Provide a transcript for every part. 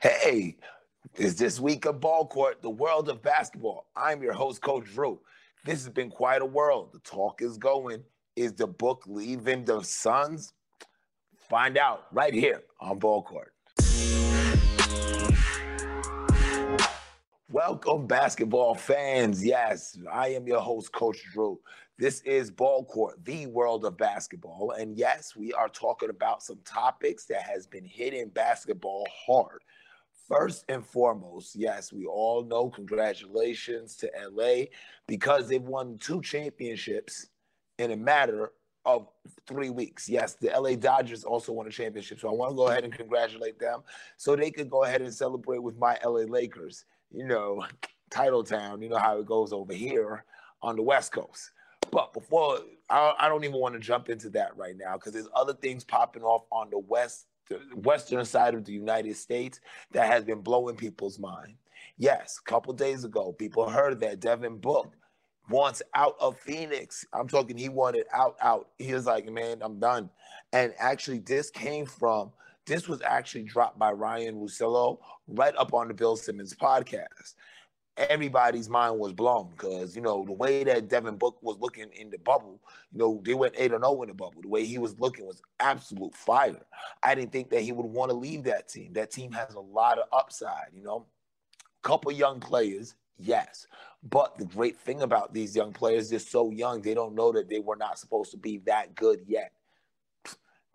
Hey, is this week of ball court, the world of basketball? I'm your host, Coach Drew. This has been quite a world. The talk is going. Is the book leaving the Suns? Find out right here on Ball Court. Welcome, basketball fans. Yes, I am your host, Coach Drew. This is Ball Court, the world of basketball. And yes, we are talking about some topics that has been hitting basketball hard. First and foremost, yes, we all know congratulations to LA because they've won two championships in a matter of three weeks. Yes, the LA Dodgers also won a championship. So I want to go ahead and congratulate them so they could go ahead and celebrate with my LA Lakers you know, title town. You know how it goes over here on the West Coast. But before, I, I don't even want to jump into that right now because there's other things popping off on the west, the western side of the United States that has been blowing people's mind. Yes, a couple days ago, people heard that Devin Book wants out of Phoenix. I'm talking, he wanted out, out. He was like, man, I'm done. And actually, this came from this was actually dropped by Ryan Russillo right up on the Bill Simmons podcast. Everybody's mind was blown because you know the way that Devin Book was looking in the bubble, you know they went eight and zero oh in the bubble. The way he was looking was absolute fire. I didn't think that he would want to leave that team. That team has a lot of upside. You know, couple young players, yes. But the great thing about these young players, they're so young, they don't know that they were not supposed to be that good yet.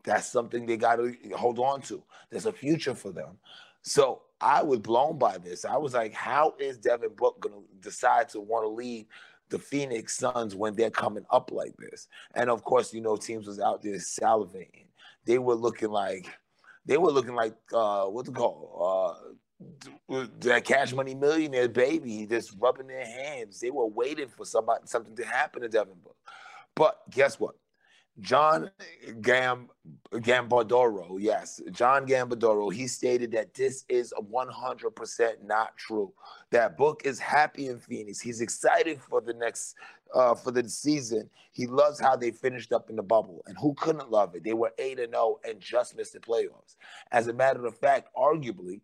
That's something they got to hold on to. There's a future for them. So I was blown by this. I was like, how is Devin Book going to decide to want to leave the Phoenix Suns when they're coming up like this? And of course, you know, teams was out there salivating. They were looking like, they were looking like, uh, what's it called? Uh, that cash money millionaire baby just rubbing their hands. They were waiting for somebody something to happen to Devin Book. But guess what? John Gam Gambadoro, yes, John Gambadoro, he stated that this is 100% not true. That book is happy in Phoenix. He's excited for the next uh, for the season. He loves how they finished up in the bubble, and who couldn't love it? They were eight and zero and just missed the playoffs. As a matter of fact, arguably,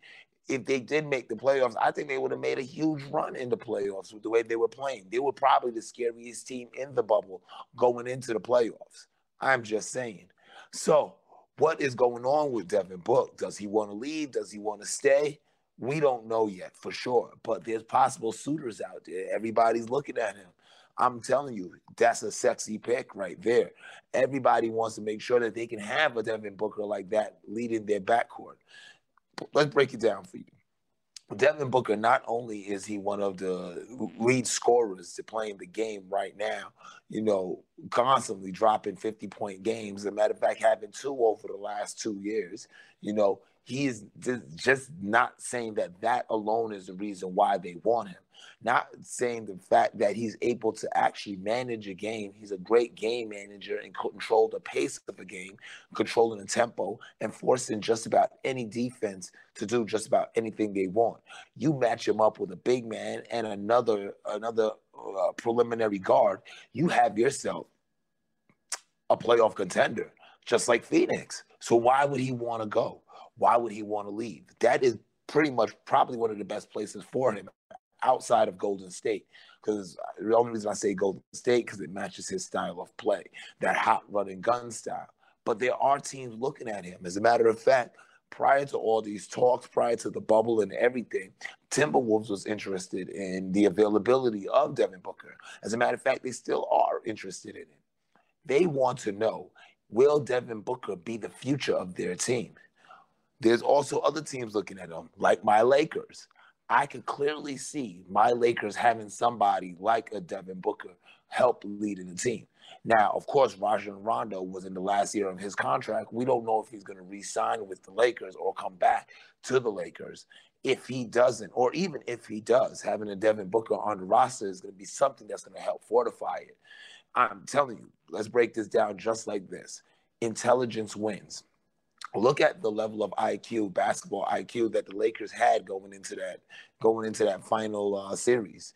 if they did make the playoffs, I think they would have made a huge run in the playoffs with the way they were playing. They were probably the scariest team in the bubble going into the playoffs. I'm just saying. So, what is going on with Devin Book? Does he want to leave? Does he want to stay? We don't know yet for sure, but there's possible suitors out there. Everybody's looking at him. I'm telling you, that's a sexy pick right there. Everybody wants to make sure that they can have a Devin Booker like that leading their backcourt. Let's break it down for you. Devin Booker, not only is he one of the lead scorers to playing the game right now, you know, constantly dropping 50 point games. As a matter of fact, having two over the last two years, you know, he is just not saying that that alone is the reason why they want him. Not saying the fact that he's able to actually manage a game. He's a great game manager and control the pace of a game, controlling the tempo, and forcing just about any defense to do just about anything they want. You match him up with a big man and another another uh, preliminary guard, you have yourself a playoff contender, just like Phoenix. So why would he want to go? Why would he want to leave? That is pretty much probably one of the best places for him outside of Golden State. Because the only reason I say Golden State because it matches his style of play, that hot running gun style. But there are teams looking at him. As a matter of fact, prior to all these talks, prior to the bubble and everything, Timberwolves was interested in the availability of Devin Booker. As a matter of fact, they still are interested in it. They want to know will Devin Booker be the future of their team? There's also other teams looking at him, like my Lakers. I could clearly see my Lakers having somebody like a Devin Booker help leading the team. Now, of course, Rajon Rondo was in the last year of his contract. We don't know if he's going to re-sign with the Lakers or come back to the Lakers. If he doesn't, or even if he does, having a Devin Booker on the roster is going to be something that's going to help fortify it. I'm telling you, let's break this down just like this. Intelligence wins look at the level of IQ, basketball IQ that the Lakers had going into that going into that final uh, series.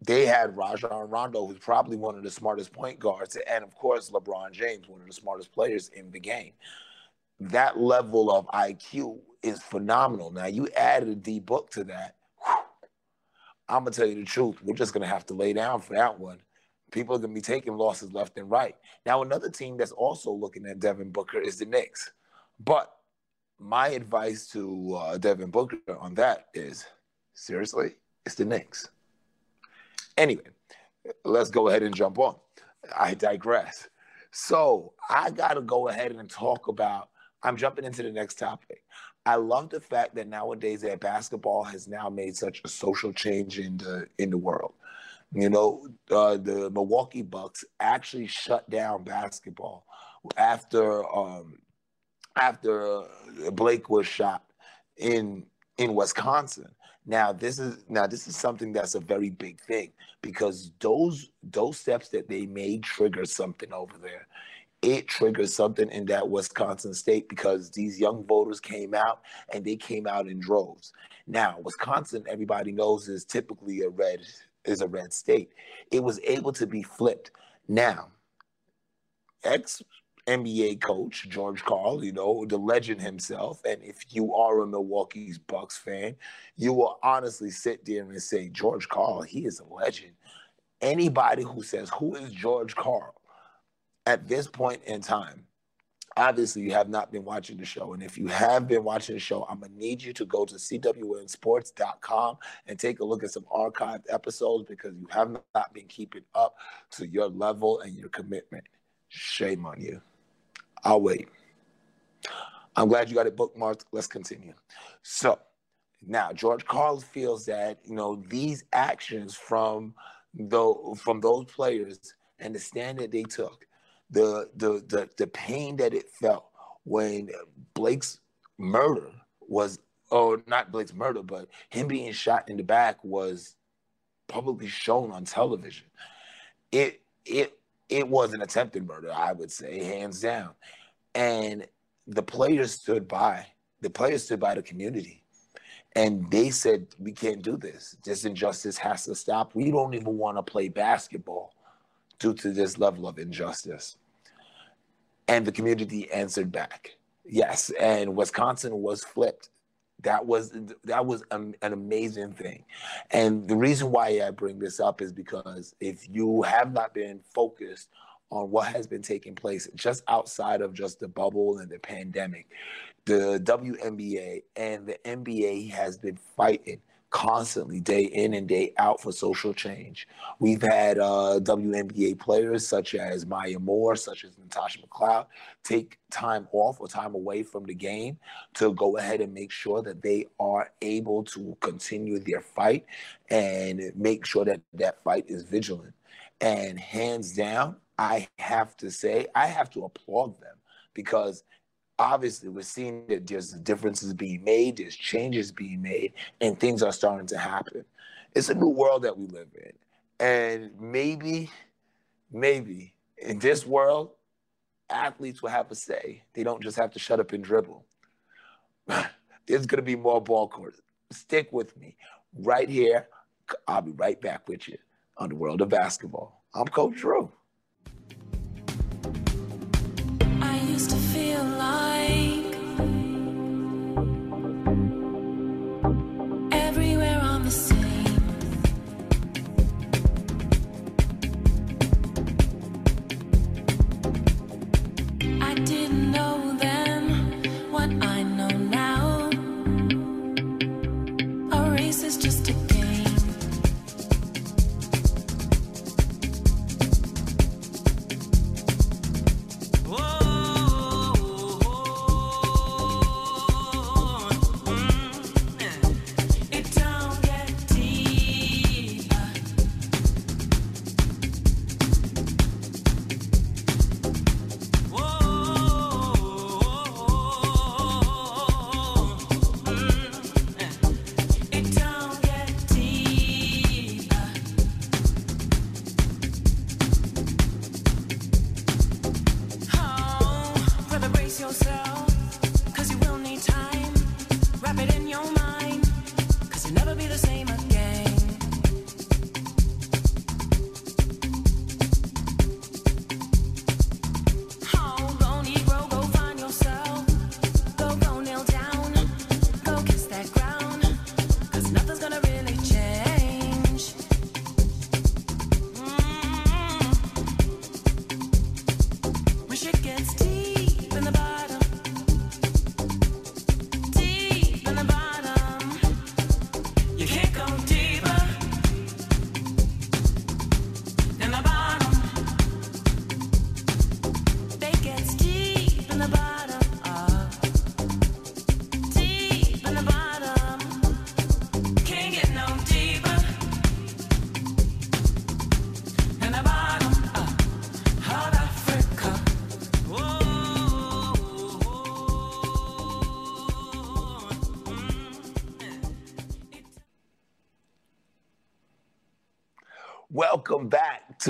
they had Rajon Rondo, who's probably one of the smartest point guards, and of course LeBron James, one of the smartest players in the game. That level of IQ is phenomenal. Now you added a D book to that. Whew, I'm gonna tell you the truth. We're just gonna have to lay down for that one. People are gonna be taking losses left and right. Now another team that's also looking at Devin Booker is the Knicks. But my advice to uh, Devin Booker on that is seriously, it's the Knicks. Anyway, let's go ahead and jump on. I digress. So I got to go ahead and talk about. I'm jumping into the next topic. I love the fact that nowadays that basketball has now made such a social change in the in the world. You know, uh, the Milwaukee Bucks actually shut down basketball after um, after uh, Blake was shot in in Wisconsin. Now this is now this is something that's a very big thing because those those steps that they made trigger something over there. It triggers something in that Wisconsin state because these young voters came out and they came out in droves. Now, Wisconsin, everybody knows, is typically a red is a red state. It was able to be flipped. Now, ex NBA coach George Karl, you know, the legend himself. And if you are a Milwaukee's Bucks fan, you will honestly sit there and say, George Karl, he is a legend. Anybody who says, Who is George Karl? At this point in time, obviously you have not been watching the show. And if you have been watching the show, I'm going to need you to go to cwnsports.com and take a look at some archived episodes because you have not been keeping up to your level and your commitment. Shame on you. I'll wait. I'm glad you got it bookmarked. Let's continue. So now George Karl feels that you know these actions from the from those players and the stand that they took, the the the, the pain that it felt when Blake's murder was oh not Blake's murder, but him being shot in the back was publicly shown on television. It it it was an attempted murder, I would say, hands down. And the players stood by. The players stood by the community. And they said, we can't do this. This injustice has to stop. We don't even want to play basketball due to this level of injustice. And the community answered back. Yes. And Wisconsin was flipped that was that was an, amazing thing. And the reason why i bring this up is because if you have not been focused on what has been taking place just outside of just the bubble and the pandemic the WNBA and the NBA has been fighting constantly, day in and day out, for social change. We've had uh, WNBA players such as Maya Moore, such as Natasha Cloud, take time off or time away from the game to go ahead and make sure that they are able to continue their fight and make sure that that fight is vigilant. And hands down, I have to say, I have to applaud them because obviously we're seeing that there's differences being made, there's changes being made, and things are starting to happen. It's a new world that we live in. And maybe, maybe in this world, athletes will have a say. They don't just have to shut up and dribble. There's going to be more ball courts. Stick with me right here. I'll be right back with you on the world of basketball. I'm Coach Drew. Used to feel like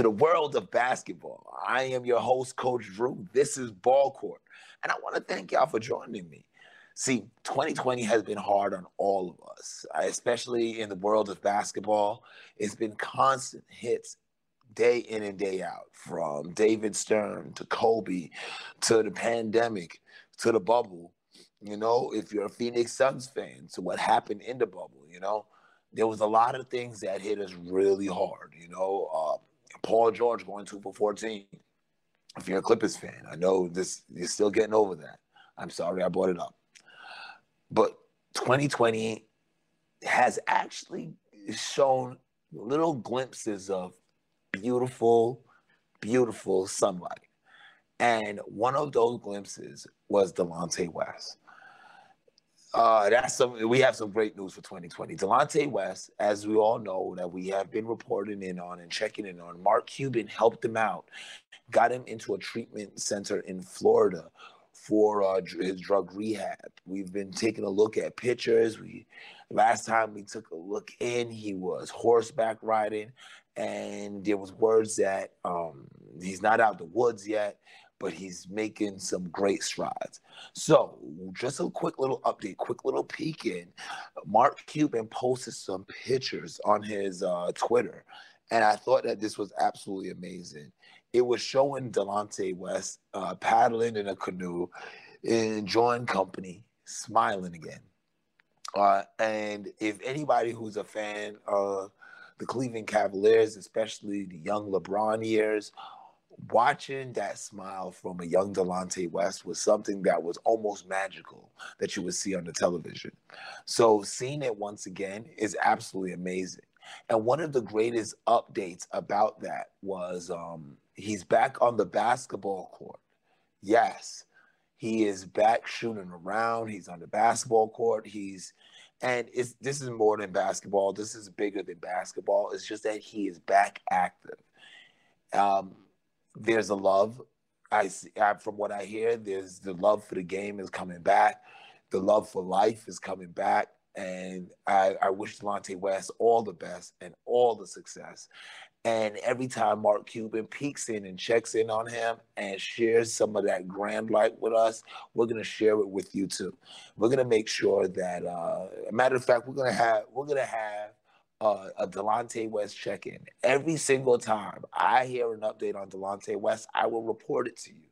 the world of basketball. I am your host, Coach Drew. This is Ball Court. And I want to thank y'all for joining me. See, 2020 has been hard on all of us, especially in the world of basketball. It's been constant hits day in and day out from David Stern to Kobe to the pandemic to the bubble. You know, if you're a Phoenix Suns fan, to what happened in the bubble, you know, there was a lot of things that hit us really hard. You know, uh, Paul George going two for 14. If you're a Clippers fan, I know this, you're still getting over that. I'm sorry I brought it up. But 2020 has actually shown little glimpses of beautiful, beautiful sunlight. And one of those glimpses was Delonte West. Uh, that's some. We have some great news for 2020. Delonte West, as we all know, that we have been reporting in on and checking in on. Mark Cuban helped him out, got him into a treatment center in Florida for uh, his drug rehab. We've been taking a look at pictures. We last time we took a look in, he was horseback riding, and there was words that um, he's not out the woods yet, but he's making some great strides. So, just a quick little update, quick little peek in. Mark Cuban posted some pictures on his uh, Twitter, and I thought that this was absolutely amazing. It was showing Delonte West uh, paddling in a canoe, enjoying company, smiling again. Uh, and if anybody who's a fan of the Cleveland Cavaliers, especially the young LeBron years, watching that smile from a young Delonte West was something that was almost magical that you would see on the television. So seeing it once again is absolutely amazing. And one of the greatest updates about that was um, he's back on the basketball court. Yes, he is back shooting around. He's on the basketball court. He's and it's this is more than basketball. This is bigger than basketball. It's just that he is back active. Um, there's a love. I, see, I from what I hear, there's the love for the game is coming back. The love for life is coming back. And I, I wish Delonte West all the best and all the success. And every time Mark Cuban peeks in and checks in on him and shares some of that grand light with us, we're gonna share it with you too. We're gonna make sure that, uh, matter of fact, we're gonna have we're gonna have uh, a Delonte West check-in every single time I hear an update on Delonte West. I will report it to you.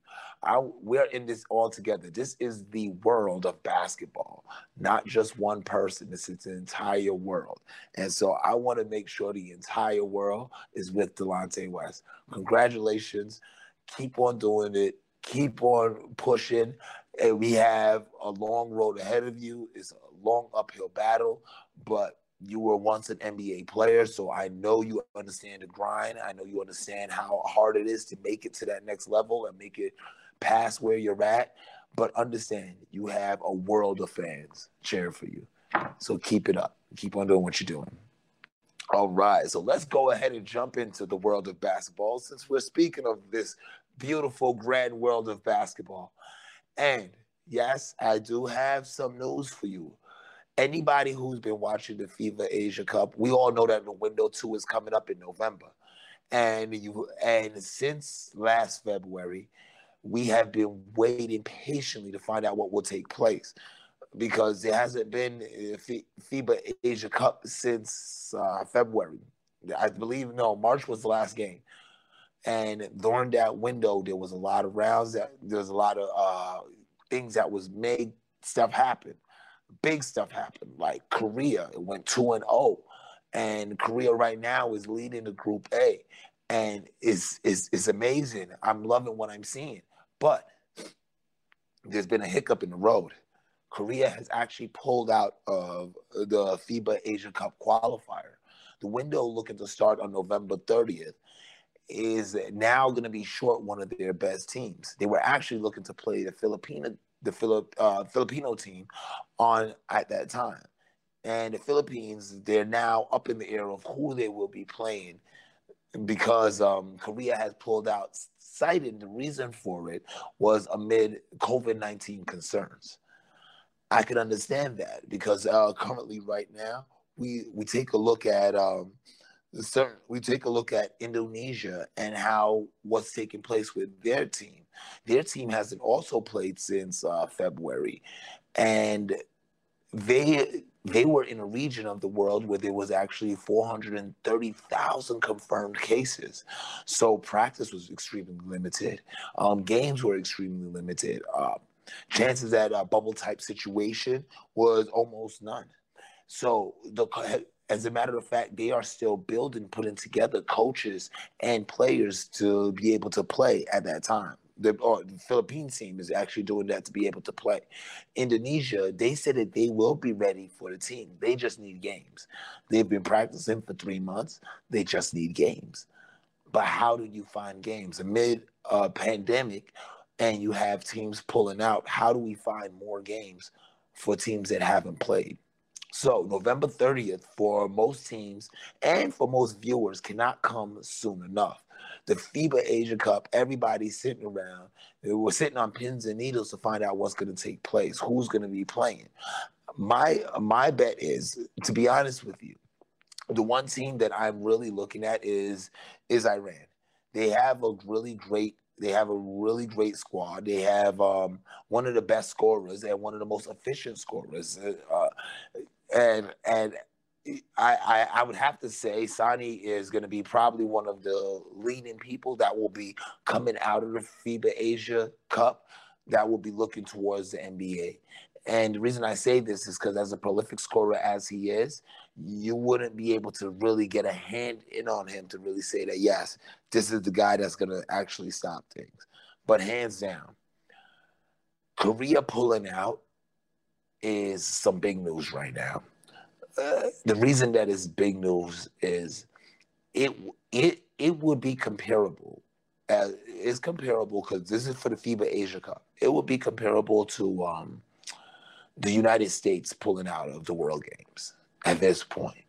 I, we're in this all together. This is the world of basketball, not just one person. This is the entire world. And so I want to make sure the entire world is with Delonte West. Congratulations. Keep on doing it. Keep on pushing. And we have a long road ahead of you. It's a long uphill battle, but you were once an NBA player, so I know you understand the grind. I know you understand how hard it is to make it to that next level and make it past where you're at. But understand, you have a world of fans cheering for you. So keep it up. Keep on doing what you're doing. All right, so let's go ahead and jump into the world of basketball since we're speaking of this beautiful, grand world of basketball. And yes, I do have some news for you anybody who's been watching the FIBA Asia Cup, we all know that the window two is coming up in November. And you and since last February, we have been waiting patiently to find out what will take place because there hasn't been FIBA Asia Cup since uh, February. I believe no, March was the last game. And during that window, there was a lot of rounds that there was a lot of uh, things that was made stuff happen big stuff happened. Like Korea, it went two and zero, oh, and Korea right now is leading the Group A, and is is it's amazing. I'm loving what I'm seeing, but there's been a hiccup in the road. Korea has actually pulled out of the FIBA Asia Cup qualifier. The window looking to start on November 30th is now going to be short one of their best teams. They were actually looking to play the Filipino the Philip uh, Filipino team on at that time. And the Philippines, they're now up in the air of who they will be playing because um, Korea has pulled out, citing the reason for it was amid COVID 19 concerns. I can understand that because uh, currently, right now, we, we take a look at um, certain, we take a look at Indonesia and how what's taking place with their team. Their team hasn't also played since uh, February, and they they were in a region of the world where there was actually 430,000 confirmed cases. So practice was extremely limited. Um, games were extremely limited. Uh, chances at a bubble type situation was almost none. So the as a matter of fact, they are still building, putting together coaches and players to be able to play at that time. The, the Philippines team is actually doing that to be able to play. Indonesia, they said that they will be ready for the team. They just need games. They've been practicing for three months. They just need games. But how do you find games amid a pandemic, and you have teams pulling out? How do we find more games for teams that haven't played? So November 30th for most teams and for most viewers cannot come soon enough. The FIBA Asia Cup, everybody's sitting around. We're sitting on pins and needles to find out what's going to take place, who's going to be playing. My my bet is, to be honest with you, the one team that I'm really looking at is is Iran. They have a really great they have a really great squad. They have um, one of the best scorers and one of the most efficient scorers. Uh, and and I, I, I would have to say Sani is going to be probably one of the leading people that will be coming out of the FIBA Asia Cup that will be looking towards the NBA. And the reason I say this is because as a prolific scorer as he is, you wouldn't be able to really get a hand in on him to really say that yes, this is the guy that's going to actually stop things. But hands down, Korea pulling out is some big news right now. Uh, the reason that is big news is it it it would be comparable. As, it's comparable because this is for the FIBA Asia Cup. It would be comparable to um, the United States pulling out of the World Games at this point.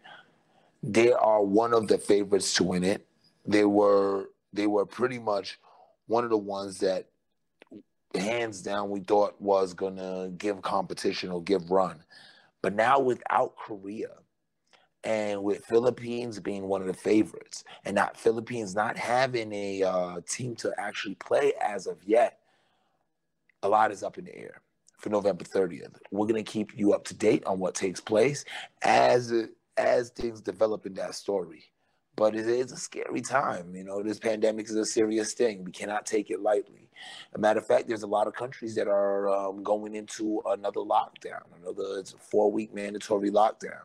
They are one of the favorites to win it. They were they were pretty much one of the ones that hands down we thought was gonna give competition or give run. But now without Korea and with Philippines being one of the favorites and not Philippines not having a uh, team to actually play as of yet, a lot is up in the air for November 30th. We're gonna keep you up to date on what takes place as as things develop in that story but it is a scary time. You know, this pandemic is a serious thing. We cannot take it lightly. A matter of fact, there's a lot of countries that are um, going into another lockdown, another four week mandatory lockdown.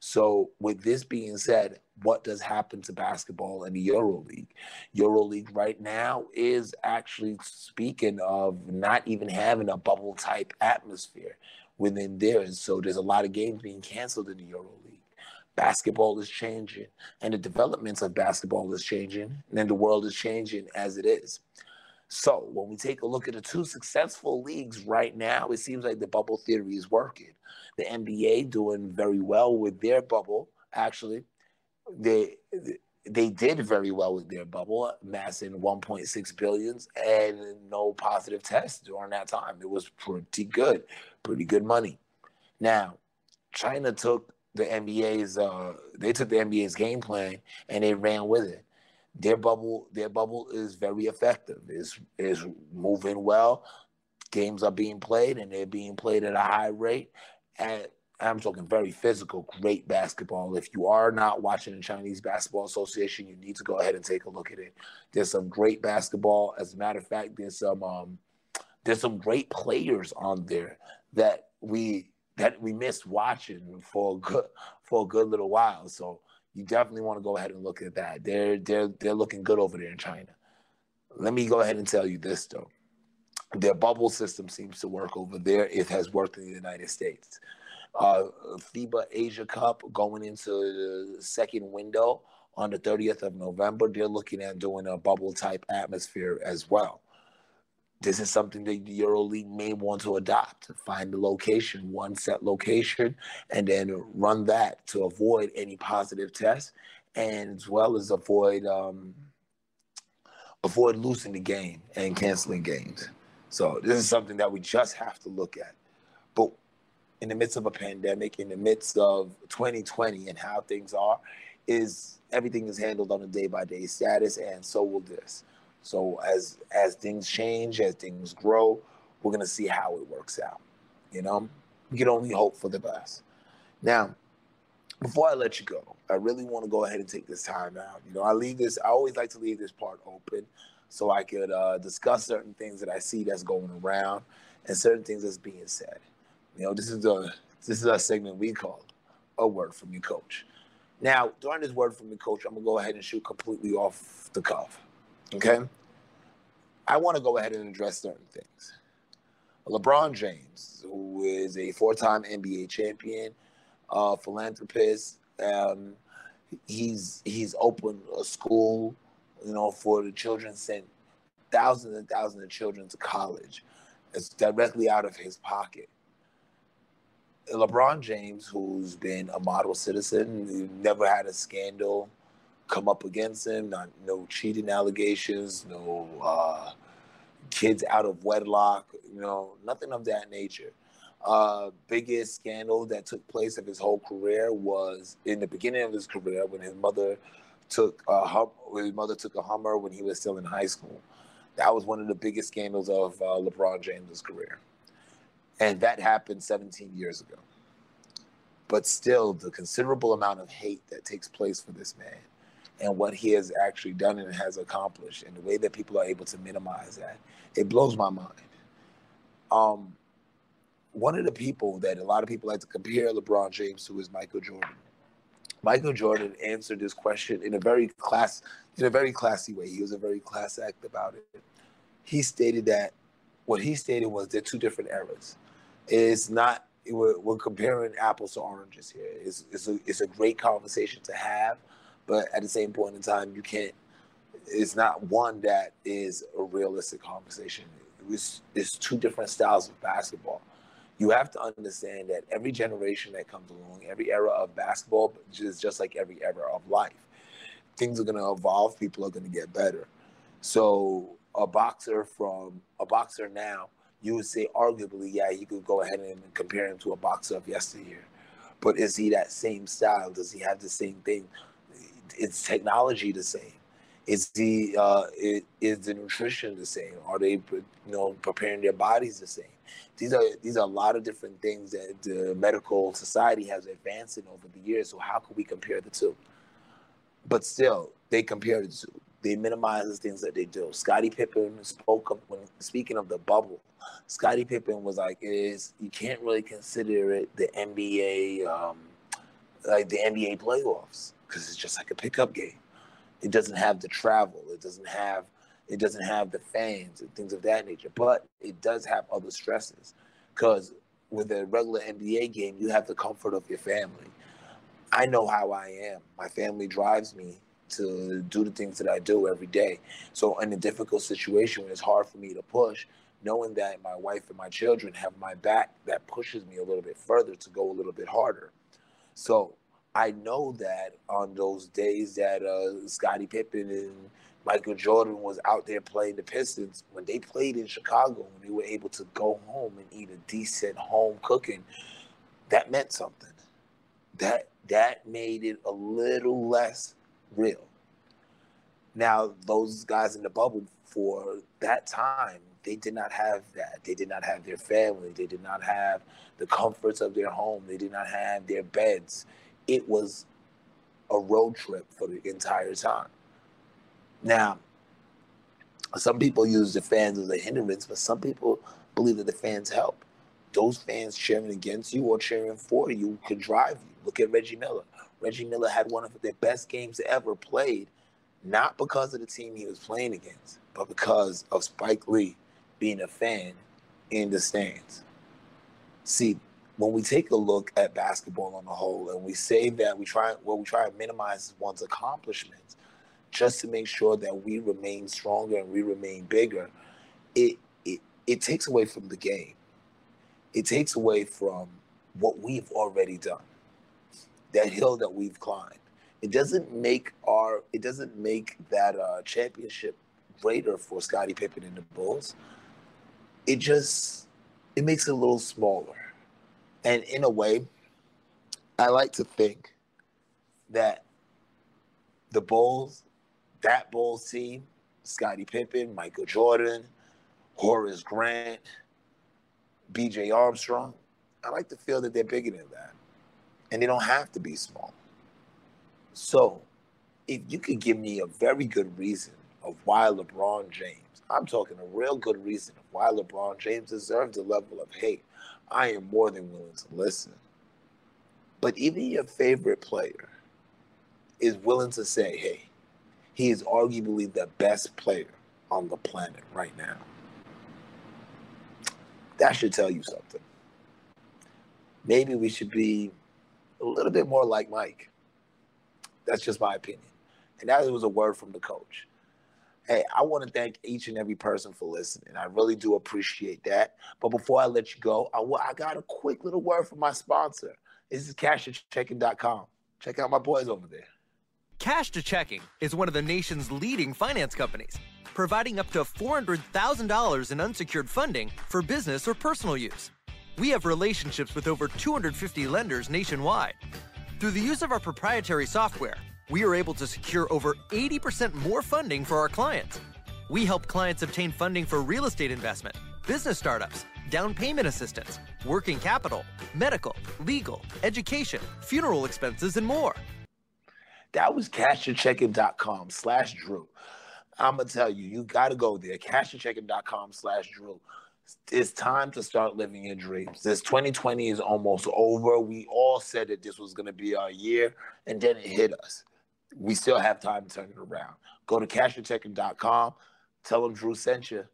So, with this being said, what does happen to basketball in the Euro League? Euro League right now is actually speaking of not even having a bubble type atmosphere within theirs. So, there's a lot of games being canceled in the Euro League basketball is changing and the developments of basketball is changing and the world is changing as it is. So when we take a look at the two successful leagues right now, it seems like the bubble theory is working. The NBA doing very well with their bubble. Actually, they they did very well with their bubble, amassing 1.6 billions and no positive tests during that time. It was pretty good, pretty good money. Now, China took the NBA's uh they took the NBA's game plan and they ran with it. Their bubble their bubble is very effective. is is moving well. Games are being played and they're being played at a high rate. And I'm talking very physical, great basketball. If you are not watching the Chinese Basketball Association, you need to go ahead and take a look at it. There's some great basketball. As a matter of fact, there's some um, there's some great players on there that we that we missed watching for a good for a good little while. So you definitely want to go ahead and look at that. They're they're they're looking good over there in China. Let me go ahead and tell you this though. Their bubble system seems to work over there. It has worked in the United States. Uh, FIBA Asia Cup going into the second window on the 30th of November. They're looking at doing a bubble type atmosphere as well this is something that the EuroLeague may want to adopt. Find the location, one set location, and then run that to avoid any positive tests, and as well as avoid um, avoid losing the game and canceling games. So this is something that we just have to look at. But in the midst of a pandemic, in the midst of 2020 and how things are, is everything is handled on a day by day status, and so will this. So as as things change, as things grow, we're gonna see how it works out. You know, we can only hope for the best. Now, before I let you go, I really want to go ahead and take this time out. You know, I leave this. I always like to leave this part open so I could uh, discuss certain things that I see that's going around and certain things that's being said. You know, this is a this is a segment we call a word from your coach. Now, during this word from the coach, I'm gonna go ahead and shoot completely off the cuff. Okay. I want to go ahead and address certain things. LeBron James, who is a four-time NBA champion, philanthropist, um, he's he's opened a school, you know, for the children, sent thousands and thousands of children to college. It's directly out of his pocket. LeBron James, who's been a model citizen, never had a scandal come up against him, not no cheating allegations, no uh, kids out of wedlock, you know, nothing of that nature. Uh, biggest scandal that took place of his whole career was in the beginning of his career when his mother took a hum- his mother took a Hummer when he was still in high school. That was one of the biggest scandals of uh, LeBron James' career and that happened 17 years ago. But still, the considerable amount of hate that takes place for this man and what he has actually done and has accomplished, and the way that people are able to minimize that, it blows my mind. Um, one of the people that a lot of people like to compare LeBron James to is Michael Jordan. Michael Jordan answered this question in a very class, in a very classy way. He was a very class act about it. He stated that what he stated was they're two different eras. It's not we're, we're comparing apples to oranges here. It's it's a it's a great conversation to have, but at the same point in time, you can't. It's not one that is a realistic conversation. It's two different styles of basketball. You have to understand that every generation that comes along, every era of basketball is just like every era of life. Things are going to evolve. People are going to get better. So a boxer from a boxer now you would say arguably, yeah, you could go ahead and compare him to a boxer of yesteryear. But is he that same style? Does he have the same thing? Is technology the same? Is the uh, is the nutrition the same? Are they you know preparing their bodies the same? These are these are a lot of different things that the medical society has advanced in over the years. So how can we compare the two? But still, they compare the two they minimize the things that they do. Scottie Pippen spoke of when speaking of the bubble. Scottie Pippen was like, "Is you can't really consider it the NBA, um, like the NBA playoffs, because it's just like a pickup game. It doesn't have the travel. It doesn't have it doesn't have the fans and things of that nature. But it does have other stresses, because with a regular NBA game, you have the comfort of your family. I know how I am. My family drives me to do the things that I do every day. So in a difficult situation when it's hard for me to push, knowing that my wife and my children have my back, that pushes me a little bit further to go a little bit harder. So I know that on those days that uh, Scottie Pippen and Michael Jordan was out there playing the Pistons, when they played in Chicago, when they were able to go home and eat a decent home cooking, that meant something. That that made it a little less real. Now, those guys in the bubble for that time, they did not have that. They did not have their family. They did not have the comforts of their home. They did not have their beds. It was a road trip for the entire time. Now, some people use the fans as a hindrance, but some people believe that the fans help. Those fans cheering against you or cheering for you could drive you. Look at Reggie Miller. Reggie Miller had one of the best games ever played, not because of the team he was playing against, but because of Spike Lee being a fan in the stands. See, when we take a look at basketball on the whole and we say that we try well we try to minimize one's accomplishments just to make sure that we remain stronger and we remain bigger, it it, it takes away from the game. It takes away from what we've already done that hill that we've climbed. It doesn't make our it doesn't make that uh, championship greater for Scottie Pippen and the Bulls. It just it makes it a little smaller. And in a way, I like to think that the Bulls, that Bulls team, Scottie Pippen, Michael Jordan, Horace Grant, BJ Armstrong, I like to feel that they're bigger than that. And they don't have to be small. So, if you could give me a very good reason of why LeBron James, I'm talking a real good reason of why LeBron James deserves a level of hate, I am more than willing to listen. But even your favorite player is willing to say, hey, he is arguably the best player on the planet right now. That should tell you something. Maybe we should be a little bit more like Mike. That's just my opinion. And that was a word from the coach. Hey, I want to thank each and every person for listening. I really do appreciate that. But before I let you go, I, I got a quick little word from my sponsor. This is cashtochecking.com. Check out my boys over there. Cash to Checking is one of the nation's leading finance companies, providing up to $400,000 in unsecured funding for business or personal use. We have relationships with over 250 lenders nationwide. Through the use of our proprietary software, we are able to secure over 80% more funding for our clients. We help clients obtain funding for real estate investment, business startups, down payment assistance, working capital, medical, legal, education, funeral expenses, and more. That was cashyourchecking.com slash Drew. I'm going to tell you, you got to go there, cashyourchecking.com slash Drew. It's time to start living your dreams. This 2020 is almost over. We all said that this was going to be our year, and then it hit us. We still have time to turn it around. Go to cashyourchecking.com. Tell them Drew sent you.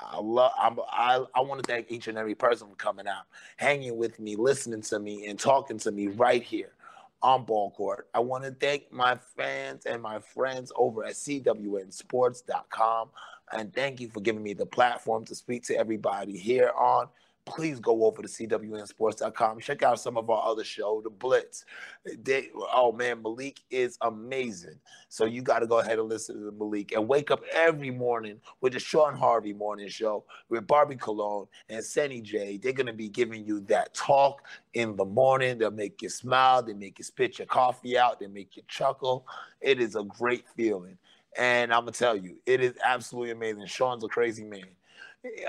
I love. I'm, I I want to thank each and every person for coming out, hanging with me, listening to me, and talking to me right here on ball court. I want to thank my fans and my friends over at CWNSports.com. And thank you for giving me the platform to speak to everybody here on please go over to cwnsports.com. Check out some of our other show, The Blitz. They, oh man, Malik is amazing. So you got to go ahead and listen to Malik and wake up every morning with the Sean Harvey Morning Show with Barbie Cologne and Senny J. They're gonna be giving you that talk in the morning. They'll make you smile. They make you spit your coffee out. They make you chuckle. It is a great feeling. And I'm gonna tell you, it is absolutely amazing. Sean's a crazy man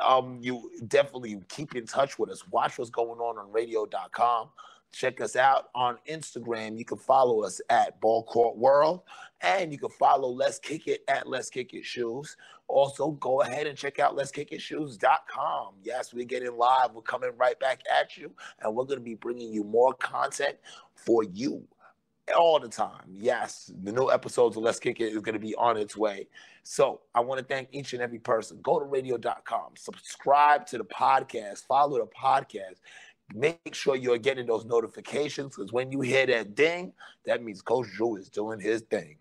um, you definitely keep in touch with us. Watch what's going on on radio.com. Check us out on Instagram. You can follow us at Ball Court World, and you can follow Let's Kick It at Let's Kick It Shoes. Also, go ahead and check out Let's Kick It Shoes.com. Yes, we're getting live. We're coming right back at you, and we're going to be bringing you more content for you all the time. Yes, the new episodes of Let's Kick It is going to be on its way. So I want to thank each and every person. Go to radio.com, subscribe to the podcast, follow the podcast. Make sure you're getting those notifications because when you hear that ding, that means Coach Drew is doing his thing.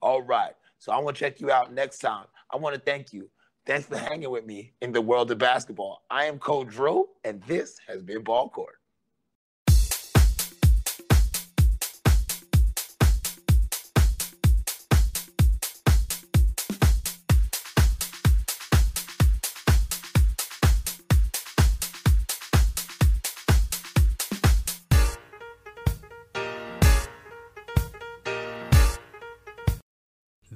All right. So I want to check you out next time. I want to thank you. Thanks for hanging with me in the world of basketball. I am Coach Drew, and this has been Ball Court.